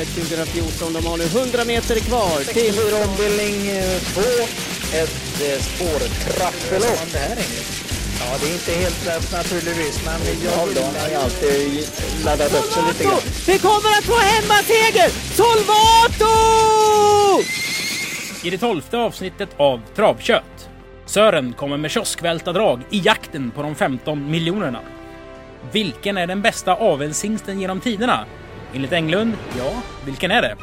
Elitloppet 2014. De har nu 100 meter kvar till... 64 ombildning 2. Ett eh, spårtrappelopp. Ja, det är inte helt lätt naturligtvis, men jag har ju alltid laddat upp sig lite grann. Vi kommer att få hemmaseger! Solvato! I det tolfte avsnittet av Travkött. Sören kommer med kioskvältardrag i jakten på de 15 miljonerna. Vilken är den bästa avelshingsten genom tiderna? Enligt Englund, ja, vilken är det?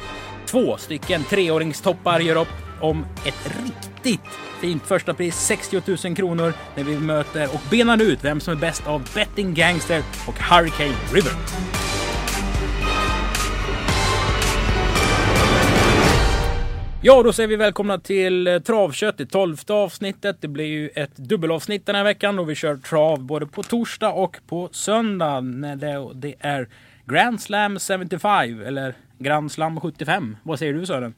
Två stycken treåringstoppar gör upp om ett riktigt fint första pris, 60 000 kronor, när vi möter och benar ut vem som är bäst av Betting Gangster och Hurricane River. Ja, då säger vi välkomna till eh, Travkött, det tolfte avsnittet. Det blir ju ett dubbelavsnitt den här veckan och vi kör trav både på torsdag och på söndag. När det är Grand Slam 75 eller Grand Slam 75. Vad säger du Sören?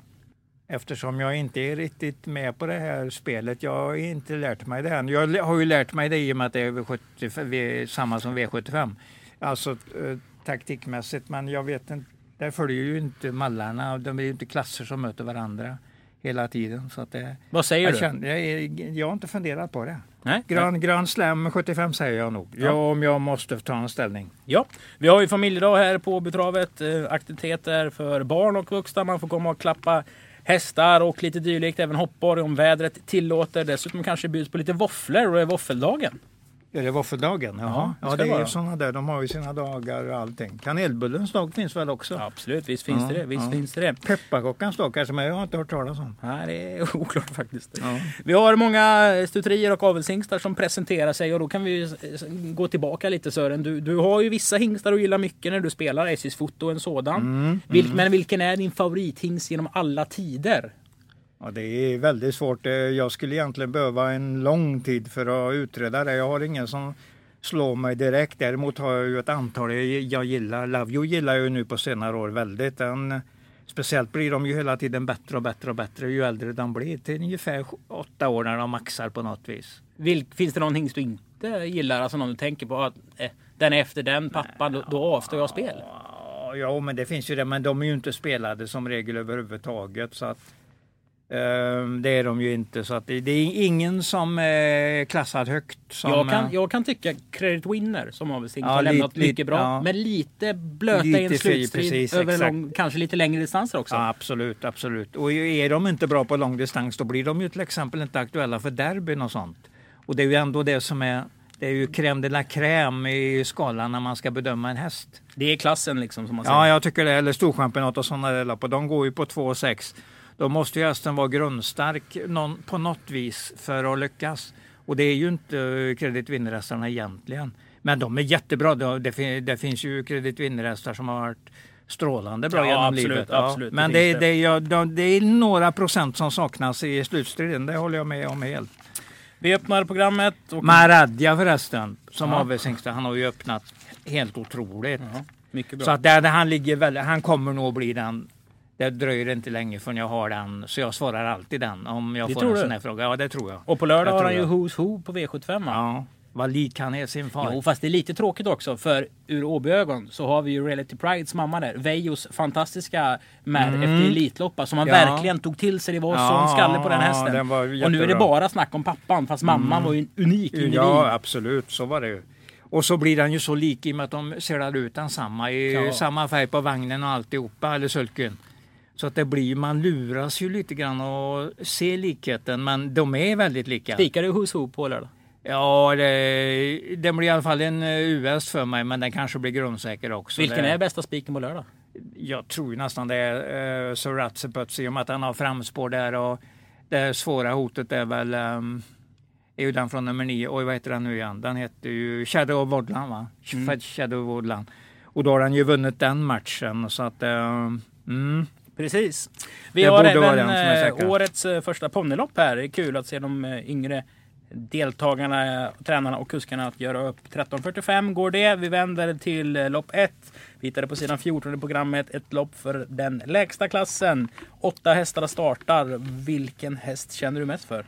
Eftersom jag inte är riktigt med på det här spelet. Jag har inte lärt mig det än. Jag har ju lärt mig det i och med att det är V75, samma som V75. Alltså eh, taktikmässigt. Men jag vet inte. Där följer ju inte mallarna. De är ju inte klasser som möter varandra hela tiden. Så att det, Vad säger jag, du? känner, jag, är- jag har inte funderat på det. Nej? Grand, Grand Slam 75 säger jag nog. Ja. om jag måste ta en ställning. Ja, vi har ju familjedag här på Åbytravet. Eh, aktiviteter för barn och vuxna. Man får komma och klappa hästar och lite dylikt. Även hoppbar om vädret tillåter. Dessutom kanske bjuds på lite våfflor och är våffeldagen. Är det våffeldagen? Jaha. Ja, Ja, det är ju sådana där. De har ju sina dagar och allting. Kanelbullens dag finns väl också? Absolut, visst finns Ja, det det. Visst ja. finns det det. Dag kanske, men jag har inte hört talas om. Nej, det är oklart faktiskt. Ja. Vi har många stuterier och avelshingstar som presenterar sig och då kan vi gå tillbaka lite Sören. Du, du har ju vissa hingstar du gillar mycket när du spelar. SJs foto en sådan. Mm, Vilk, Men vilken är din favorithingst genom alla tider? Ja, det är väldigt svårt. Eh, Jag skulle egentligen behöva en lång tid för att utreda det. Jag har ingen som slår mig direkt. Däremot har jag ju ett antal jag gillar. You gillar jag ju nu på senare år väldigt. Den, speciellt blir de ju hela tiden bättre och bättre och bättre ju äldre de blir. Till ungefär åtta år när de maxar på något vis. Vilk, finns det någon hingst du inte gillar? Alltså någon du tänker på att eh, den är efter den pappan, då, då avstår jag spel. Ja, men det finns ju det. Men de är ju inte spelade som regel överhuvudtaget. Så att, det är de ju inte. Så att det, är ingen som är klassad högt. Som, Jag kan, eh, jag kan tycka Credit Winner som avelshingst Ja, har lite- lämnat mycket lite- bra. ja. Men lite blöta i en Lite slutstrid precis, över lång, kanske lite längre distanser också. Ja, absolut, absolut. Och är de inte bra på lång distans då blir de ju till exempel inte aktuella för derbyn och sånt. Och det är ju ändå det som är det är ju crème de la crème i skalan när man ska bedöma en häst. Det är klassen liksom som man säger. Ja, jag tycker det. Eller storchampionat och sådana där lopp. De går ju på 2,6. Då måste ju hästen vara grundstark någon, på något vis för att lyckas. Och det är ju inte Credit Winner-hästarna egentligen. Men de är jättebra. Det, det, fin- det finns ju Credit Winner-hästar som har varit strålande bra Ja, genom absolut, livet. absolut. Det Men det, det. det, är, ja, de- det är några procent som saknas i slutstriden. Det håller jag med om helt. Vi öppnar programmet. Och... Maradja förresten, som Ja. avelshingst, han har ju öppnat helt otroligt. Ja, mycket bra. Så att där, där han ligger väldigt, han kommer nog bli den. Det dröjer inte länge förrän jag har den, så jag svarar alltid den om jag Det får en du? sån här fråga. Ja, det tror jag. och på lördag har han ju. Who's Who på V75. va? Ja, vad lik han är sin far. Jo, fast det är lite tråkigt också för ur Åbyögon så har vi ju Reality Prides mamma där. Vejos fantastiska mär Mm. efter Elitloppa som han Ja. verkligen tog till sig. Det var Ja, sån skalle på den hästen. den och nu är det. Mm. bara snack om pappan fast mamman var ju en unik individ. Ja, absolut, så var det ju. Och så blir den ju så lik i och med att de ser ut den samma i Ja. samma färg på vagnen och alltihopa, eller sulken. Så att det blir, man luras ju lite grann och ser likheten, men de är väldigt lika. Spikar du Who's Who på lördag? Ja, det, det blir i alla fall en eh, US för mig, men den kanske blir grundsäker också. Vilken det, är bästa spiken på lördag? Jag tror ju nästan det är uh, Sir Ratseputs i och med att han har framspår där och det svåra hotet är väl um, är ju den från nummer nio. Oj, vad heter den nu igen? Den heter ju Shadow of Woodland, va? Mm. Shadow of Woodland. Och då har han ju vunnit den matchen, så att uh, mm. Precis. Vi Det har även eh, årets eh, första ponnylopp här. Det är kul att se de eh, yngre deltagarna, tränarna och kuskarna att göra upp. 13.45 går det. Vi vänder till lopp 1. Vi hittade på sidan 14 i programmet ett lopp för den lägsta klassen. Åtta hästar startar. Vilken häst känner du mest för?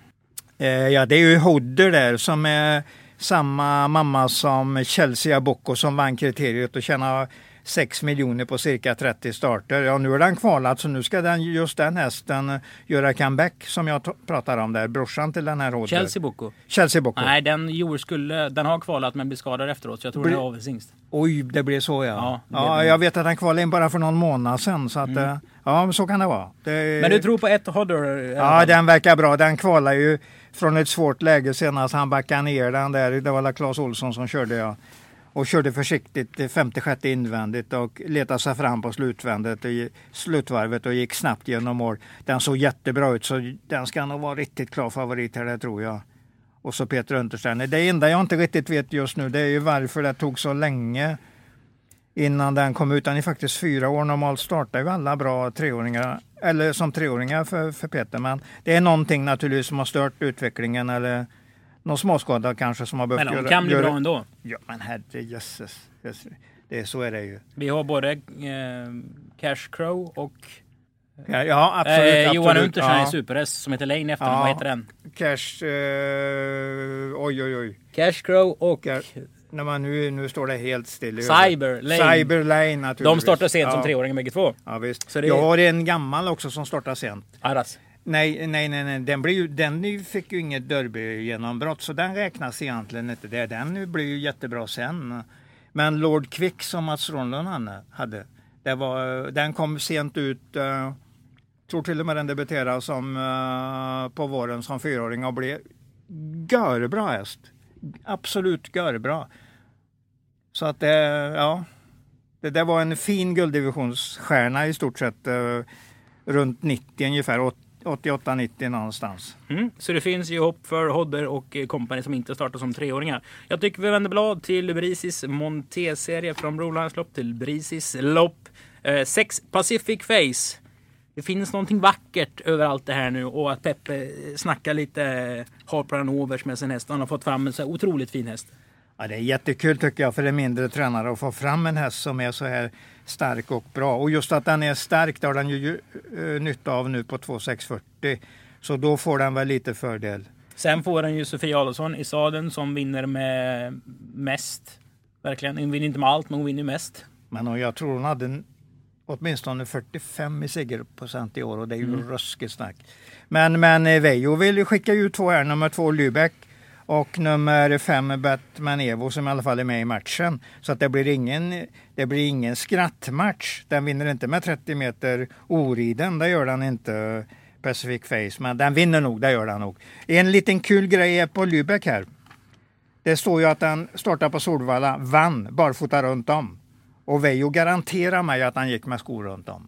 Ja, det är ju Hodder där som är samma mamma som Chelsea Abocco som vann kriteriet och tjänar 6 miljoner på cirka 30 starter. Ja, nu är den kvalat så nu ska den, just den hästen eh, göra comeback som jag pratar om där. Brorsan till den här Hodder. Chelsea Boko. Chelsea Boko. Nej, den, gjorde, skulle, den har kvalat men blev skadad efteråt. Så jag tror Blir- det är avelshingst. Oj, det blev så ja. Ja, Ja, jag vet att den kvalade in bara för någon månad sedan. Så att, eh, ja, så kan det vara. Det, Men du tror på ett Hodder? Ja, den verkar bra. Den kvalar ju från ett svårt läge senast. Han backade ner den där. Det var Claes Olsson som körde ja. Och körde försiktigt eh, 56 invändigt och letade sig fram på slutvändet, och, slutvarvet och gick snabbt genom mål. Den såg jättebra ut så den ska nog vara riktigt klar favorit här, det tror jag. Och så Peter Untersteiner. Det enda jag inte riktigt vet just nu det är ju varför det tog så länge innan den kom ut. Den är faktiskt fyra år. Normalt startar ju alla bra treåringar, eller som treåringar för, för Peter. Men det är någonting naturligtvis som har stört utvecklingen eller någon småskada kanske som har behövt Men de kan bli bra ändå. Ja men herrejösses. jösses. Det är, så är det ju. Vi har både eh, Cash Crow och Ja, ja absolut. eh, Johan. Unterstein ja. i superhäst som heter Lane i efternamn. Ja. Vad heter den? Cash, eh, oj oj oj. Cash Crow och Cash- När man nu, nu står det helt still. Cyber Lane. Cyber Lane naturligtvis. De startar sent som ja. treåringar bägge två. Ja, visst. Så det- Jag har en gammal också som startar sent. Arras. Nej, nej, nej, nej. Den, blir ju, den fick ju inget derby-genombrott så den räknas egentligen inte. Det. Den blir ju jättebra sen. Men Lord Quick som Mats Ronlund hade, det var, den kom sent ut. Uh, tror till och med den debuterade som, eh, på våren som fyraåring och blev görbra häst. Absolut görbra. Så att det, ja. Det där var en fin gulddivisionsstjärna i stort sett. eh, runt 90 ungefär, 88-90 någonstans. Mm. Så det finns ju hopp för Hodder och eh, kompani company som inte startar som treåringar. Jag tycker vi vänder blad till Brisis Monté-serie från Brolands lopp till Brisis lopp. Eh, sex Pacific Face. Det finns någonting vackert över allt det här nu och att Peppe snackar lite eh, Harper Hanovers med sin häst. Han har fått fram en så otroligt fin häst. Ja, det är jättekul tycker jag för en mindre tränare att få fram en häst som är så här stark och bra. Och just att den är stark det har den ju uh, nytta av nu på 2640. Så då får den väl lite fördel. Sen får den ju Sofia Adolfsson i sadeln som vinner med mest. Verkligen. Hon vinner inte med allt men hon vinner mest. Men jag tror hon hade åtminstone 45 i segerprocent i år och det är ju Mm. ruskigt starkt. Men, men eh, Veijo vill ju skicka ut två här, nummer två Lübeck och nummer fem Batman Evo som i alla fall är med i matchen. Så att det blir ingen, det blir ingen skrattmatch. Den vinner inte med 30 meter oriden, det gör den inte. Pacific Face, men den vinner nog, det gör den nog. En liten kul grej är på Lübeck här. Det står ju att den startar på Solvalla, vann barfota runt om. Och Veijo garanterar mig att han gick med skor runt om.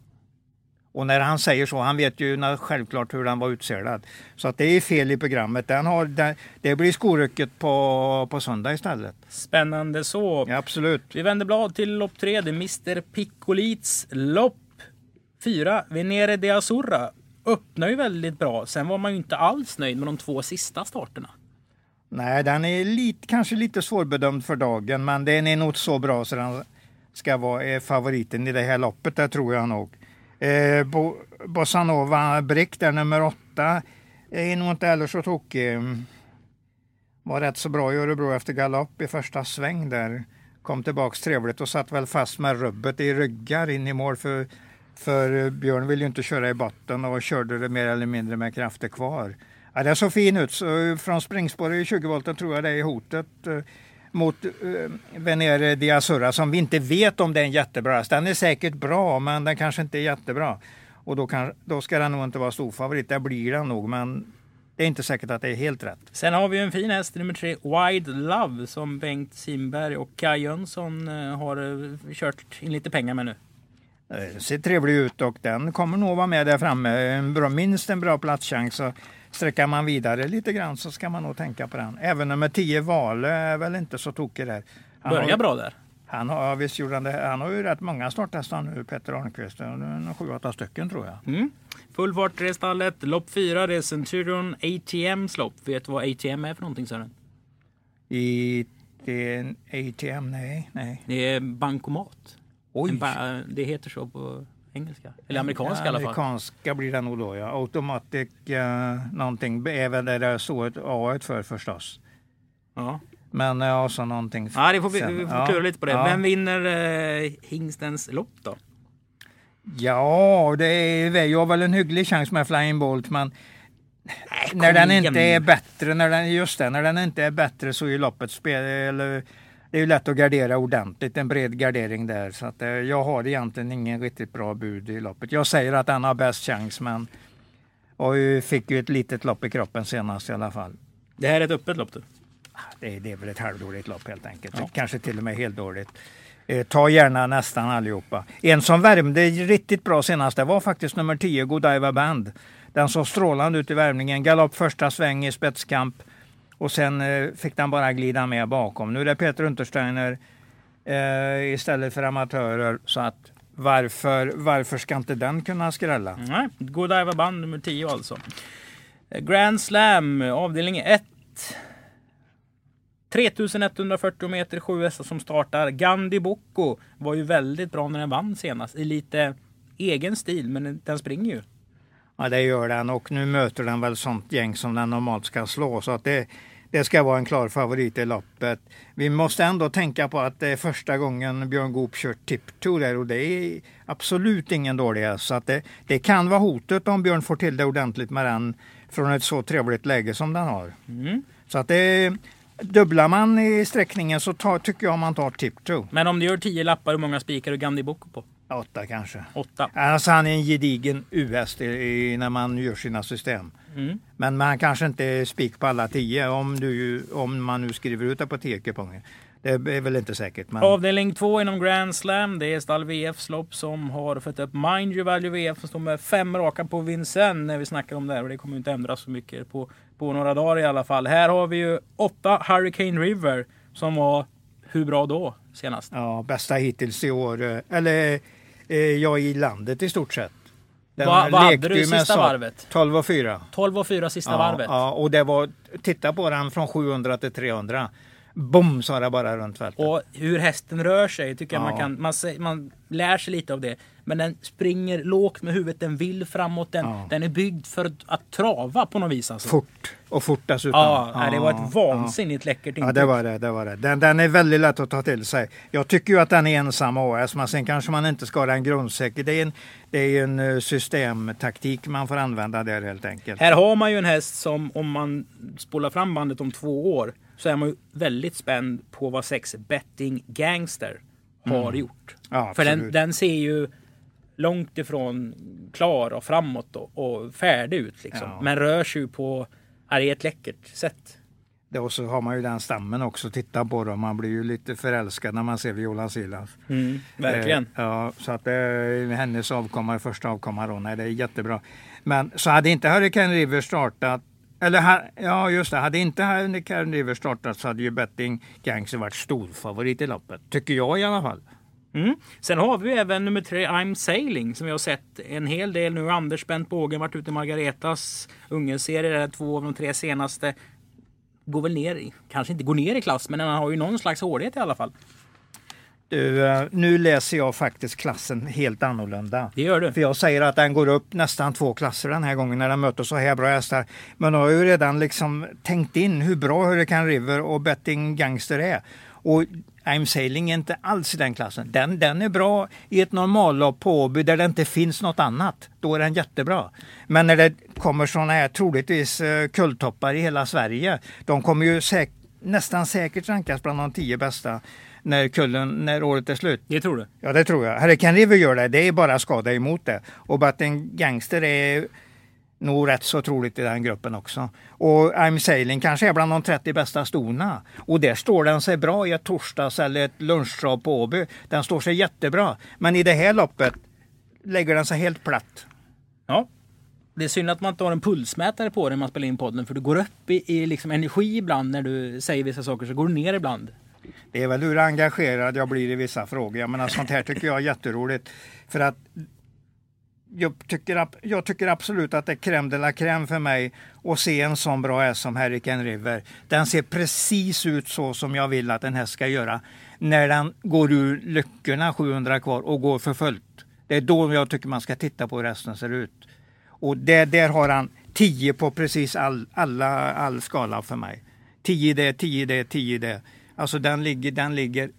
Och när han säger så, han vet ju när, självklart hur den var utselad. Så att det är fel i programmet. Den har, den, det blir skorycket på, på söndag istället. Spännande så. Ja, absolut. Vi vänder blad till lopp tre. Det är Mr Piccolits lopp. Fyra, Venere de Azurra. Öppnar ju väldigt bra. Sen var man ju inte alls nöjd med de två sista starterna. Nej, den är lite, kanske lite svårbedömd för dagen, men den är nog så bra så den ska vara favoriten i det här loppet, det tror jag nog. Eh, Bo, Bossanova Brick, där nummer åtta, är nog inte heller så tokig. Var rätt så bra i Örebro efter galopp i första sväng där. Kom tillbaks trevligt och satt väl fast med rubbet i ryggar in i mål för, för Björn vill ju inte köra i botten och körde det mer eller mindre med krafter kvar. Ja, det såg fin ut. Så från springspår i 20 volten tror jag det är hotet eh, mot eh, Venere di som vi inte vet om det är jättebra häst. Den är säkert bra men den kanske inte är jättebra. Och då, kan, då ska den nog inte vara stor favorit. Det blir den nog men det är inte säkert att det är helt rätt. Sen har vi en fin häst, nummer tre, Wide Love, som Bengt Simberg och Kaj Jönsson eh, har eh, kört in lite pengar med nu. Eh, Ser trevlig ut och den kommer nog vara med där framme. En bra, minst en bra platschans. Sträcker man vidare lite grann så ska man nog tänka på den. Även nummer 10 Vale är väl inte så tokig där. Han Börjar har, bra där. Han har, visst gjorde han det. Han har ju rätt många starthästar nu, Petter Arnqvist. Sju, åtta stycken tror jag. Mm. Full fart i stallet. Lopp fyra, det är Centurion ATMs lopp. Vet du vad ATM är för någonting Sören? I det är en ATM, nej, nej. Det är bankomat. Oj! Ba- det heter så på engelska. Eller amerikanska i alla fall. Amerikanska blir det nog då ja. Automatic uh, någonting det där så ett A för förstås. Ja. Men ja, så någonting. Ja, det får vi, sen. vi får Ja, klura lite på det. ja. Vem vinner eh, hingstens lopp då? Ja, det är, jag har väl en hygglig chans med Flying Bolt, men när den igen inte är bättre, när den, just det, när den inte är bättre så är loppet spel, eller, det är ju lätt att gardera ordentligt, en bred gardering där. Så att, eh, jag har egentligen ingen riktigt bra bud i loppet. Jag säger att den har bäst chans, men och fick ju ett litet lopp i kroppen senast i alla fall. Det här är ett öppet lopp du. Det är, det är väl ett halvdåligt lopp helt enkelt. Ja. Kanske till och med helt dåligt. Eh, ta gärna nästan allihopa. En som värmde riktigt bra senast det var faktiskt nummer 10, Godiva Band. Den såg strålande ut i värmningen. Galopp första sväng i spetskamp. Och sen eh, fick den bara glida med bakom. Nu är det Peter Untersteiner eh, istället för amatörer. Så att varför, varför ska inte den kunna skrälla? Nej, Godiva band nummer 10 alltså. Eh, Grand Slam, avdelning 1. 3140 meter, 7 hästar som startar. Gandhi Bocco var ju väldigt bra när den vann senast. I lite egen stil, men den springer ju. Ja, det gör den och nu möter den väl sånt gäng som den normalt ska slå. Så att det, det ska vara en klar favorit i loppet. Vi måste ändå tänka på att det är första gången Björn Goop kört Tiptoe där och det är absolut ingen dålig häst. Så att det, det kan vara hotet om Björn får till det ordentligt med den från ett så trevligt läge som den har. Mm. Så att det Dubblar man i sträckningen så tar, tycker jag man tar Tiptoe. Men om du gör 10 lappar, hur många spikar du Gandhi Bocco på? Åtta kanske. 8. Alltså han är en gedigen i- när man gör sina system. Mm. Men man kanske inte är spik på alla tio om, du, om man nu skriver ut apotekkuponger. Det är väl inte säkert. Men... Avdelning 2 inom Grand Slam. Det är stall VFs lopp som har fått upp Mind You Value VF som står med fem raka på Vincennes när vi snackar om det här. Och det kommer inte ändras så mycket på, på några dagar i alla fall. Här har vi ju åtta Hurricane River som var hur bra då senast? Ja, bästa hittills i år. eh, Eller ja, i landet i stort sett. Den Vad- vad hade du sista så- varvet? 12 och 4. 12 och 4 sista Ja, varvet. ja, och det var, titta på den från 700 till 300. Bom sa det bara runt fältet. Och hur hästen rör sig tycker jag Ja. man kan, man, man lär sig lite av det. Men den springer lågt med huvudet, den vill framåt, den, Ja. den är byggd för att, trava på något vis. Alltså. Fort. Och fort dessutom. Ja, nej, det var Ja, ett vansinnigt läckert intryck. Ja, det var det. det, var det. Den, den är väldigt lätt att ta till sig. Jag tycker ju att den är ensam AS, men sen kanske man inte ska ha den grundsäker. Det är en, det är en eh, systemtaktik man får använda där helt enkelt. Här har man ju en häst som om man spolar fram bandet om två år så är man ju väldigt spänd på vad sex Betting Gangster har gjort. Mm. Ja, För den, den ser ju långt ifrån klar och framåt och, och färdig ut. Liksom. Ja. Men rör sig ju på ja, det är ett läckert sätt. Det- Och så har man ju den stammen också. Titta på dem. Man blir ju lite förälskad när man ser Viola Silas. verkligen. Eh, ja, så att är hennes avkomma, första avkomma då. Nej, det är jättebra. Men så hade inte Hurricane River startat eller ja, just det. Hade inte Hurricane River startat så hade ju Betting Gangster varit storfavorit i loppet. Tycker jag i alla fall. Mm. Sen har vi ju även nummer tre, I'm Sailing, som vi har sett en hel del nu. Anders spänt bågen, varit ute i Margaretas ungelserie, där två av de tre senaste. Går väl ner, i- kanske inte går ner i klass, men han har ju någon slags hårdhet i alla fall. Du, eh, nu läser jag faktiskt klassen helt annorlunda. Det gör du. För jag säger att den går upp nästan två klasser den här gången när den möter så här bra hästar. Men jag har ju redan liksom tänkt in hur bra Hurricane River och Betting Gangster är. Och I'm Sailing är inte alls i den klassen. Den, den är bra i ett normallopp på Åby där det inte finns något annat. Då är den jättebra. Men när det kommer sådana här troligtvis eh, kulltoppar i hela Sverige. De kommer ju säk nästan säkert rankas bland de tio bästa när, kullen, när året är slut. Det tror du? Ja, det tror jag. Hurricane River gör det. Det är bara skada emot det. Och Batten Gangster är nog rätt så troligt i den gruppen också. Och I'm Sailing kanske är bland de 30 bästa stona. Och där står den sig bra i ett torsdags eller ett lunchtrav på Åby. Den står sig jättebra. Men i det här loppet lägger den sig helt platt. Ja. Det är synd att man inte har en pulsmätare på dig när man spelar in podden, för du går upp i, i liksom energi ibland när du säger vissa saker, så går du ner ibland. Det är väl hur engagerad jag blir i vissa frågor. Jag menar, alltså, sånt här tycker jag är jätteroligt. För att jag tycker, jag tycker absolut att det är crème de la crème för mig att se en sån bra häst som Hurricane River. Den ser precis ut så som jag vill att den här ska göra. När den går ur luckorna 700 kvar och går för fullt. Det är då jag tycker man ska titta på hur resten ser ut. Och det, där har han 10 på precis all, alla, all skala för mig. 10 det, 10 det, 10 det. Alltså den ligger, den ligger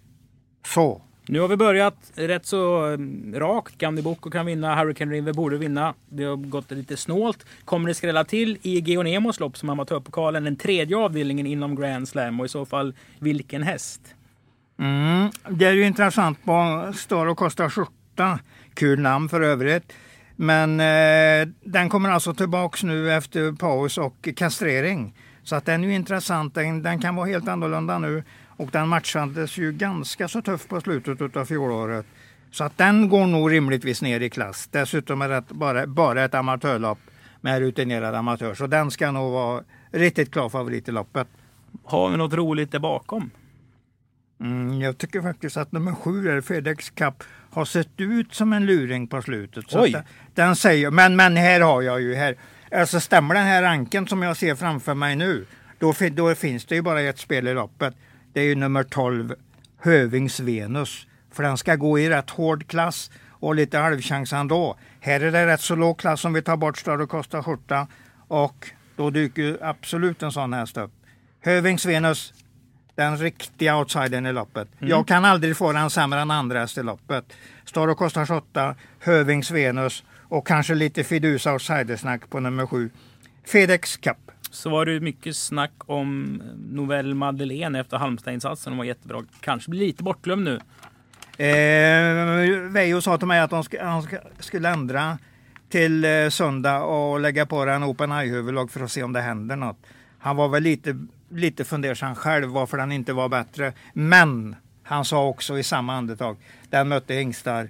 så. Nu har vi börjat rätt så mm, rakt. Gamli Boko kan vinna, Hurricane River borde vinna. Det har gått lite snålt. Kommer det skrälla till i Geonemos lopp som amatörpokalen, den tredje avdelningen inom Grand Slam och i så fall vilken häst? Mm, det är ju intressant på Star och Costa skjorta. Kul namn för övrigt. Men eh, den kommer alltså tillbaks nu efter paus och kastrering. Så att den är ju intressant. Den, den kan vara helt annorlunda nu. Och den matchades ju ganska så tufft på slutet av fjolåret. Så att den går nog rimligtvis ner i klass. Dessutom är det bara, bara ett amatörlopp med rutinerad amatör. Så den ska nog vara riktigt klar favorit i loppet. Har vi något roligt där bakom? Mm, jag tycker faktiskt att nummer sju, är Fedex Cup, har sett ut som en luring på slutet. Så Oj. Den, den säger, men, men här har jag ju här. Alltså stämmer den här ranken som jag ser framför mig nu, då, då finns det ju bara ett spel i loppet. Det är ju nummer 12, Hövings Venus. För den ska gå i rätt hård klass och lite halvchans ändå. Här är det rätt så låg klass om vi tar bort Större Costa skjorta och då dyker absolut en sån häst upp. Hövings Venus, den riktiga outsidern i loppet. Jag kan aldrig få den sämre än andra häst i loppet. Och kostar 28, Hövings Venus och kanske lite Fidusa outsidersnack på nummer 7. Fedex Cup. Så var det mycket snack om eh, Novell Madeleine efter Halmstad-insatsen. Hon var jättebra. Kanske blir lite bortglömd nu. Eh, Veijo sa till mig att han, sk- han sk- skulle ändra till eh, söndag och lägga på den Open Eye-huvudlag för att se om det händer något. Han var väl lite, lite fundersam själv varför den inte var bättre. Men han sa också i samma andetag, den mötte hingstar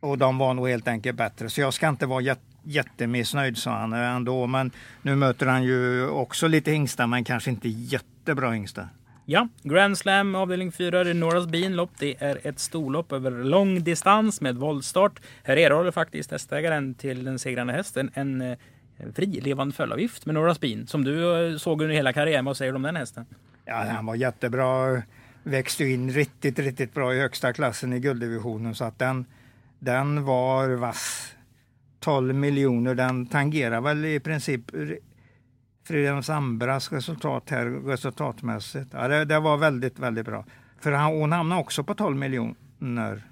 och de var nog helt enkelt bättre. Så jag ska inte vara jätte jättemissnöjd sa han ändå. Men nu möter han ju också lite hingstar men kanske inte jättebra hingstar. Ja, Grand Slam avdelning 4, det är Norras Bean lopp. Det är ett storlopp över lång distans med voltstart. Här erhåller faktiskt hästägaren till den segrande hästen en, eh, en frilevande följdavgift med Norras Bean som du eh, såg under hela karriären. Vad säger du om den hästen? Ja, han var jättebra. Växte in riktigt, riktigt bra i högsta klassen i gulddivisionen så att den, den var vass. 12 miljoner, den tangerar väl i princip Fridhems Ambras resultat här resultatmässigt. Ja, det, det var väldigt, väldigt bra. För han, hon hamnade också på 12 miljoner.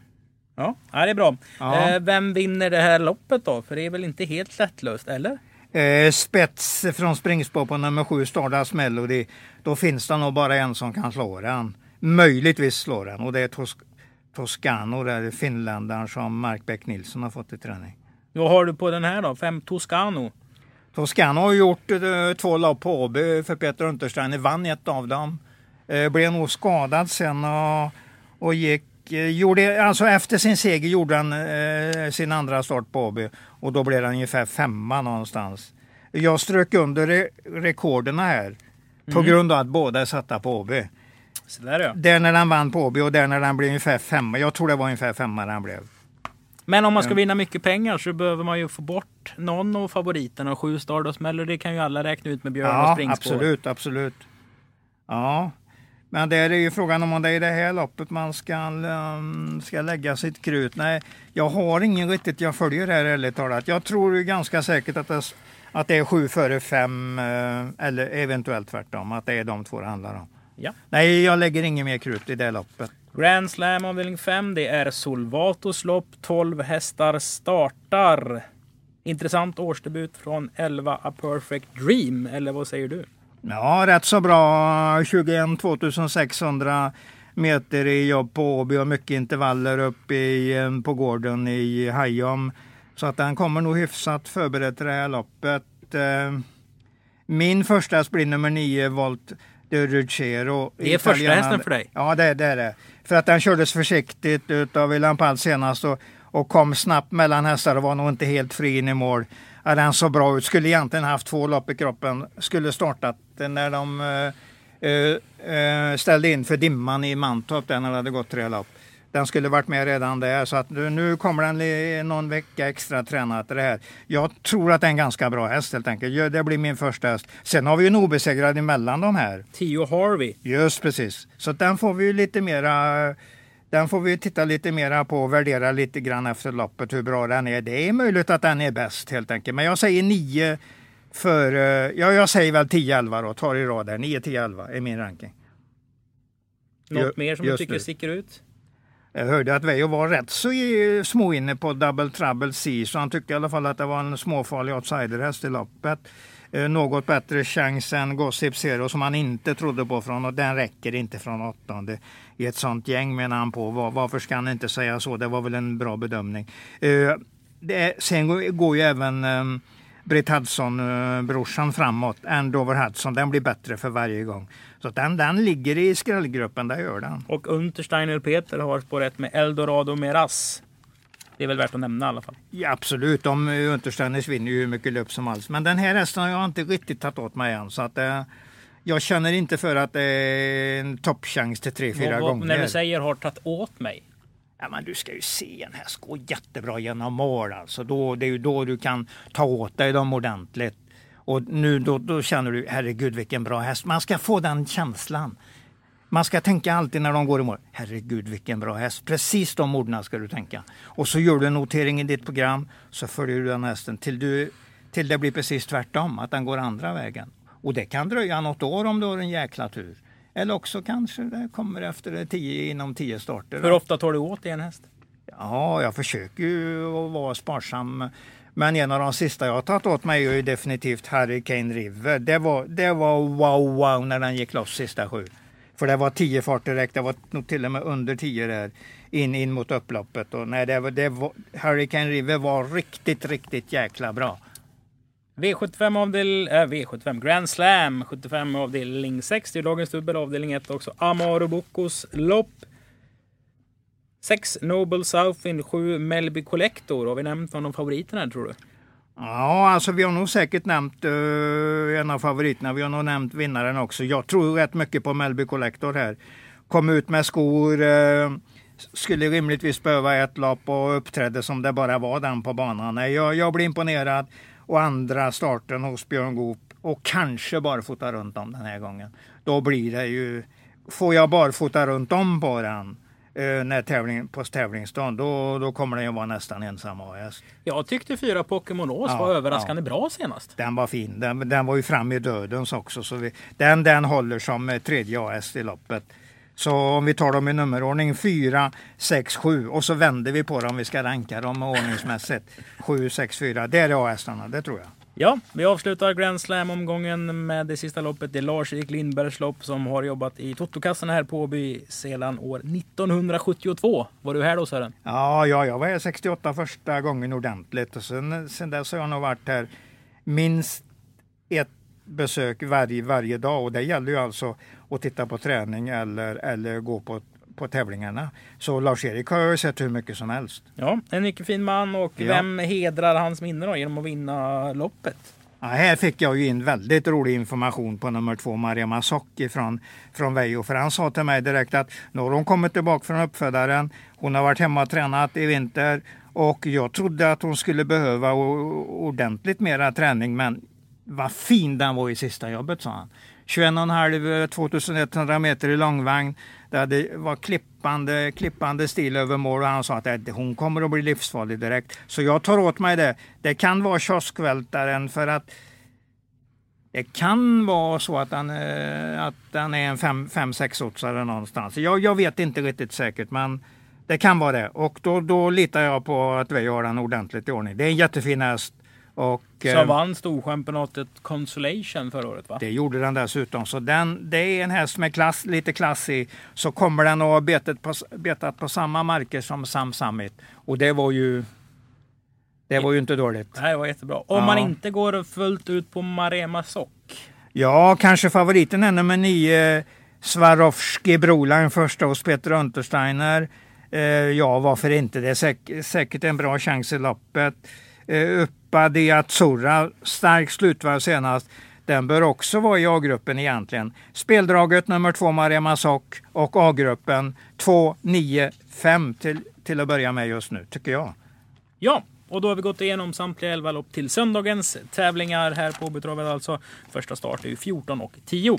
Ja, det är bra. Ja. Eh, vem vinner det här loppet då? För det är väl inte helt lättlöst, eller? Eh, spets från springspår på nummer 7, Stardust Melody. Då finns det nog bara en som kan slå den. Möjligtvis slå den och det är Tos Toscano, där finländaren som Mark Beck Nilsson har fått i träning. Vad har du på den här då? Fem Toscano? Toscano har gjort eh, två lopp på Åby för Peter Untersteiner, vann ett av dem. Eh, blev nog skadad sen och, och gick, eh, gjorde, alltså efter sin seger gjorde han eh, sin andra start på Åby och då blev han ungefär femma någonstans. Jag strök under re rekorderna här på grund av att båda är satta på Åby. Så där ja. Där när han vann på Åby och där när han blev ungefär femma. Jag tror det var ungefär femma han blev. Men om man ska vinna mycket pengar så behöver man ju få bort någon av favoriterna. Och sju Stardust Melody kan ju alla räkna ut med Björn och Ja, springspår. absolut, absolut. Ja, men det är ju frågan om det är i det här loppet man ska, um, ska lägga sitt krut. Nej, jag har ingen riktigt jag följer det här ärligt talat. Jag tror ju ganska säkert att det, att det är sju före fem eh, eller eventuellt tvärtom, att det är de två det handlar om. Ja. Nej, jag lägger ingen mer krut i det loppet. Grand Slam avdelning 5. Det är Solvatos lopp. 12 hästar startar. Intressant årsdebut från 11 A Perfect Dream. Eller vad säger du? Ja, rätt så bra. 21 2600 meter i jobb på Åby och mycket intervaller upp i, eh, på gården i Hajom. Så att den kommer nog hyfsat förberedd till det här loppet. Eh, min första häst blir nummer 9, Volt de Ruggero. Det är första hästen för dig? Ja, det, det är det. För att den kördes försiktigt utav William Pall senast och, och kom snabbt mellan hästar och var nog inte helt fri in i mål. Ja, den såg bra ut. Skulle egentligen haft två lopp i kroppen. Skulle startat när de eh, eh, ställde in för dimman i Mantorp där när det hade gått tre lopp. Den skulle varit med redan där så att nu- kommer den någon vecka extra tränad till det här. Jag tror att det är en ganska bra häst helt enkelt. Det blir min första häst. Sen har vi ju en obesegrad emellan de här. Tio Harvey. Just precis. Så den får vi ju lite mera den får vi titta lite mera på och värdera lite grann efter loppet hur bra den är. Det är möjligt att den är bäst helt enkelt. Men jag säger 9 För, eh, ja, jag säger väl 10-11 då, tar i rad där. 9-10-11 är min ranking. Något mer som du tycker nu. sticker ut? Jag hörde att Veijo var rätt så små småinne på Double Trouble C, så han tyckte i alla fall att det var en småfarlig outsiderhäst i loppet. Eh, något bättre chans än Gossip Zero som han inte trodde på från och den räcker inte från åttonde i ett sånt gäng menar han på. Varför ska han inte säga så? Det var väl en bra bedömning. Eh, sen går, ju även ehm, Britt Hudson-brorsan framåt. Andover Hudson, den blir bättre för varje gång. Så den, den ligger i skrällgruppen, det gör den. Och Untersteiner Peter har spår ett med Eldorado Meras. Det är väl värt att nämna i alla fall. Ja, absolut, de eh, Untersteiners vinner ju hur mycket löp som helst. Men den här hästen har jag inte riktigt tagit åt mig än. Så att, eh, jag känner inte för att det är en toppchans till tre, fyra Vad- vad- gånger. När du säger har tagit åt mig. Ja, men du ska ju se en häst gå jättebra genom mål. Alltså. Då, det är ju då du kan ta åt dig dem ordentligt. Och nu då, då känner du, herregud vilken bra häst. Man ska få den känslan. Man ska tänka alltid när de går i mål, herregud vilken bra häst. Precis de orden ska du tänka. Och så gör du en notering i ditt program, så följer du den hästen till, du, till det blir precis tvärtom, att den går andra vägen. Och det kan dröja något år om du har en jäkla tur. Eller också kanske det kommer efter tio, inom tio starter. Hur ofta tar du åt i en häst? Ja, jag försöker ju att vara sparsam. Men en av de sista jag har tagit åt mig är ju definitivt Hurricane River. Det var, det var wow, wow när den gick loss sista sju. För det var tio fart direkt, det var nog till och med under tio där in, in mot upploppet. Och nej, det var, det var, Hurricane River var riktigt, riktigt jäkla bra. V75 avdelning... äh, V75 Grand Slam 75 avdelning 6. Det är dagens dubbel avdelning 1 också. Amaro Bocos lopp. 6 Noble Southwind, 7 Melby Collector. Har vi nämnt någon av favoriterna här, tror du? Ja, alltså vi har nog säkert nämnt uh, en av favoriterna. Vi har nog nämnt vinnaren också. Jag tror rätt mycket på Melby Collector här. Kom ut med skor, uh, skulle rimligtvis behöva ett lopp och uppträdde som det bara var den på banan. Nej, Jag, jag blir imponerad. Och andra starten hos Björn Goop och kanske barfota runt om den här gången. Då blir det ju, får jag barfota runt om på den eh, när tävling, på tävlingsdagen, då, då kommer den ju vara nästan ensam A-häst. Jag tyckte fyra Pokémon Ås Ja, var överraskande bra senast. Den var fin. Den, den var ju fram i dödens också. Så vi, den, den håller som eh, tredje AS i loppet. Så om vi tar dem i nummerordning 4, 6, 7 och så vänder vi på dem om vi ska ranka dem ordningsmässigt. 7, 6, 4. Det är AS-arna, det tror jag. Ja, vi avslutar Grand Slam-omgången med det sista loppet. Det är Lars-Erik Lindbergs lopp som har jobbat i Totokassan här på Åby sedan år 1972. Var du här då Sören? Ja, ja, jag var här 68 första gången ordentligt och sen, sen dess har jag nog varit här minst ett besök varje, varje dag och det gäller ju alltså att titta på träning eller, eller gå på, på tävlingarna. Så Lars-Erik har jag sett hur mycket som helst. Ja, en mycket fin man och Ja. vem hedrar hans minne då genom att vinna loppet? Ja, här fick jag ju in väldigt rolig information på nummer två, Maria Masocki från, från Vejo. För han sa till mig direkt att nu har hon kommit tillbaka från uppfödaren. Hon har varit hemma och tränat i vinter. Och jag trodde att hon skulle behöva ordentligt mera träning. Men vad fin den var i sista jobbet, sa han. 21,5 2100 eh, meter i långvagn. Där det var klippande, klippande stil över mål och han sa att eh, hon kommer att bli livsfarlig direkt. Så jag tar åt mig det. Det kan vara kioskvältaren för att det kan vara så att den, eh, att den är en 5-6 oddsare någonstans. Jag, jag vet inte riktigt säkert men det kan vara det. Och då, då litar jag på att vi har den ordentligt i ordning. Det är en jättefin häst. Och, Som eh, vann Storchampionatet Consolation förra året va? det gjorde den dessutom. Så den, det är en häst med klass, lite klass i. Så kommer den att ha betat på, betat på samma marker som Sam Summit. Och det var ju, det var ju inte dåligt. Det här var jättebra. Om Ja. man inte går fullt ut på Marema Sock. Ja, kanske favoriten är nummer nio, Swarovski Broline första hos Peter Untersteiner. Eh, ja, varför inte? Det är säk- säkert en bra chans i loppet. Eh, Uppa di stark slutvarv senast. Den bör också vara i A-gruppen egentligen. Speldraget nummer två Maria Masock och A-gruppen 2, 9, 5 till, till att börja med just nu, tycker jag. Ja, och då har vi gått igenom samtliga 11 lopp till söndagens tävlingar här på Åbytravet alltså. Första start är ju 14 och 10.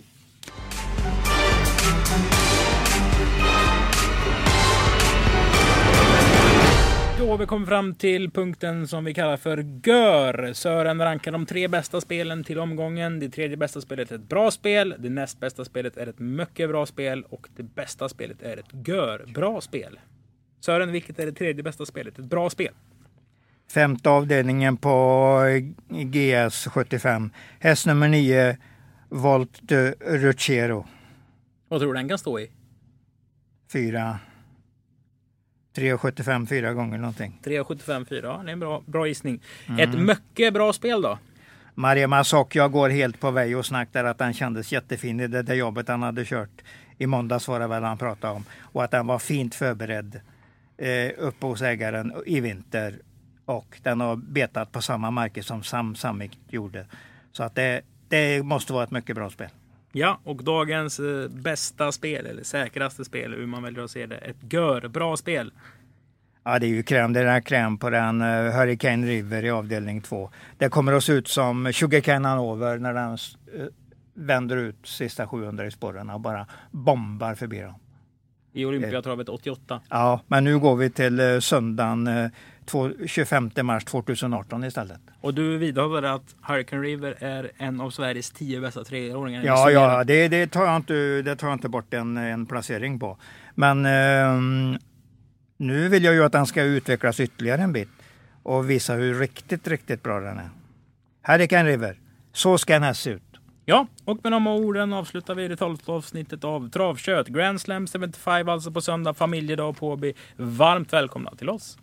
Då vi kommit fram till punkten som vi kallar för GÖR. Sören rankar de tre bästa spelen till omgången. Det tredje bästa spelet är ett bra spel. Det näst bästa spelet är ett mycket bra spel. Och det bästa spelet är ett GÖR-bra spel. Sören, vilket är det tredje bästa spelet? Ett bra spel? Femte avdelningen på GS 75. Häst nummer 9, Volt Ruchero. Vad tror du den kan stå i? Fyra. 3,75 fyra gånger någonting. 3,75 4. Ja, det är en bra, bra gissning. Ett mycket bra spel då? Maria Masok, jag går helt på väg och snack där att den kändes jättefin i det där jobbet han hade kört. I måndags var det väl han pratade om. Och att den var fint förberedd eh, uppe hos ägaren i vinter. Och den har betat på samma marker som Sam Samik gjorde. Så att det, det måste vara ett mycket bra spel. Ja, och dagens eh, bästa spel, eller säkraste spel, hur man väljer att se det. Ett gör-bra spel. Ja, det är ju kräm. Det är kräm på den uh, Hurricane River i avdelning 2. Det kommer att se ut som Sugarcane Hanover när den uh, vänder ut sista 700 i spåren och bara bombar förbi dem. I Olympiatravet 88. Ja, men nu går vi till uh, söndagen uh, 25 mars 2018 istället. Och du vidhåller att Hurricane River är en av Sveriges tio bästa treåringar? Ja, ja det, det, tar jag inte, det tar jag inte bort en, en placering på. Men eh, nu vill jag ju att den ska utvecklas ytterligare en bit och visa hur riktigt, riktigt bra den är. Hurricane River, så ska en häst se ut. Ja, och med de orden avslutar vi det tolfte avsnittet av Travkött. Grand Slam 75 alltså på söndag, familjedag på Åby. Varmt välkomna till oss!